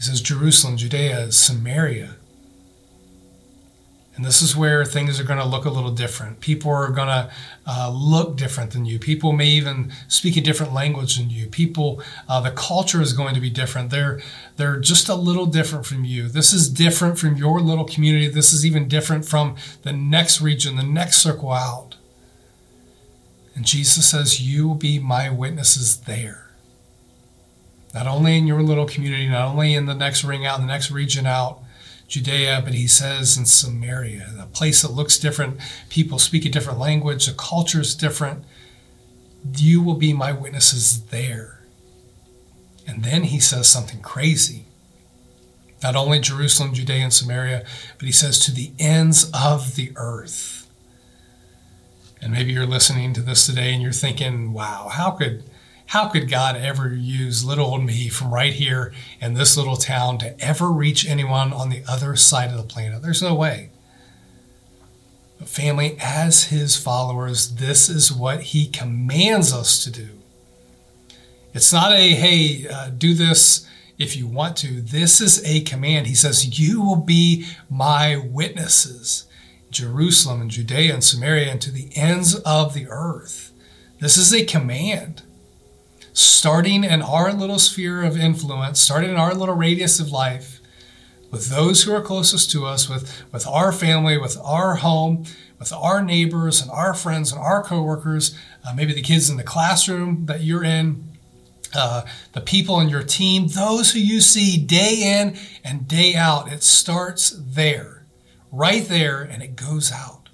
He says Jerusalem, Judea, Samaria. And this is where things are going to look a little different. People are going to uh, look different than you. People may even speak a different language than you. People, uh, the culture is going to be different. They're they're just a little different from you. This is different from your little community. This is even different from the next region, the next circle out. And Jesus says, You will be my witnesses there. Not only in your little community, not only in the next ring out, the next region out, Judea, but he says in Samaria, a place that looks different. People speak a different language, the culture is different. You will be my witnesses there. And then he says something crazy. Not only Jerusalem, Judea, and Samaria, but he says to the ends of the earth. And maybe you're listening to this today and you're thinking, wow, how could how could God ever use little old me from right here in this little town to ever reach anyone on the other side of the planet? There's no way. But family, as his followers, this is what he commands us to do. It's not a, hey, uh, do this if you want to. This is a command. He says, You will be my witnesses. Jerusalem and Judea and Samaria and to the ends of the earth. This is a command. Starting in our little sphere of influence, starting in our little radius of life, with those who are closest to us, with, with our family, with our home, with our neighbors and our friends and our coworkers, uh, maybe the kids in the classroom that you're in, uh, the people in your team, those who you see day in and day out. It starts there right there and it goes out.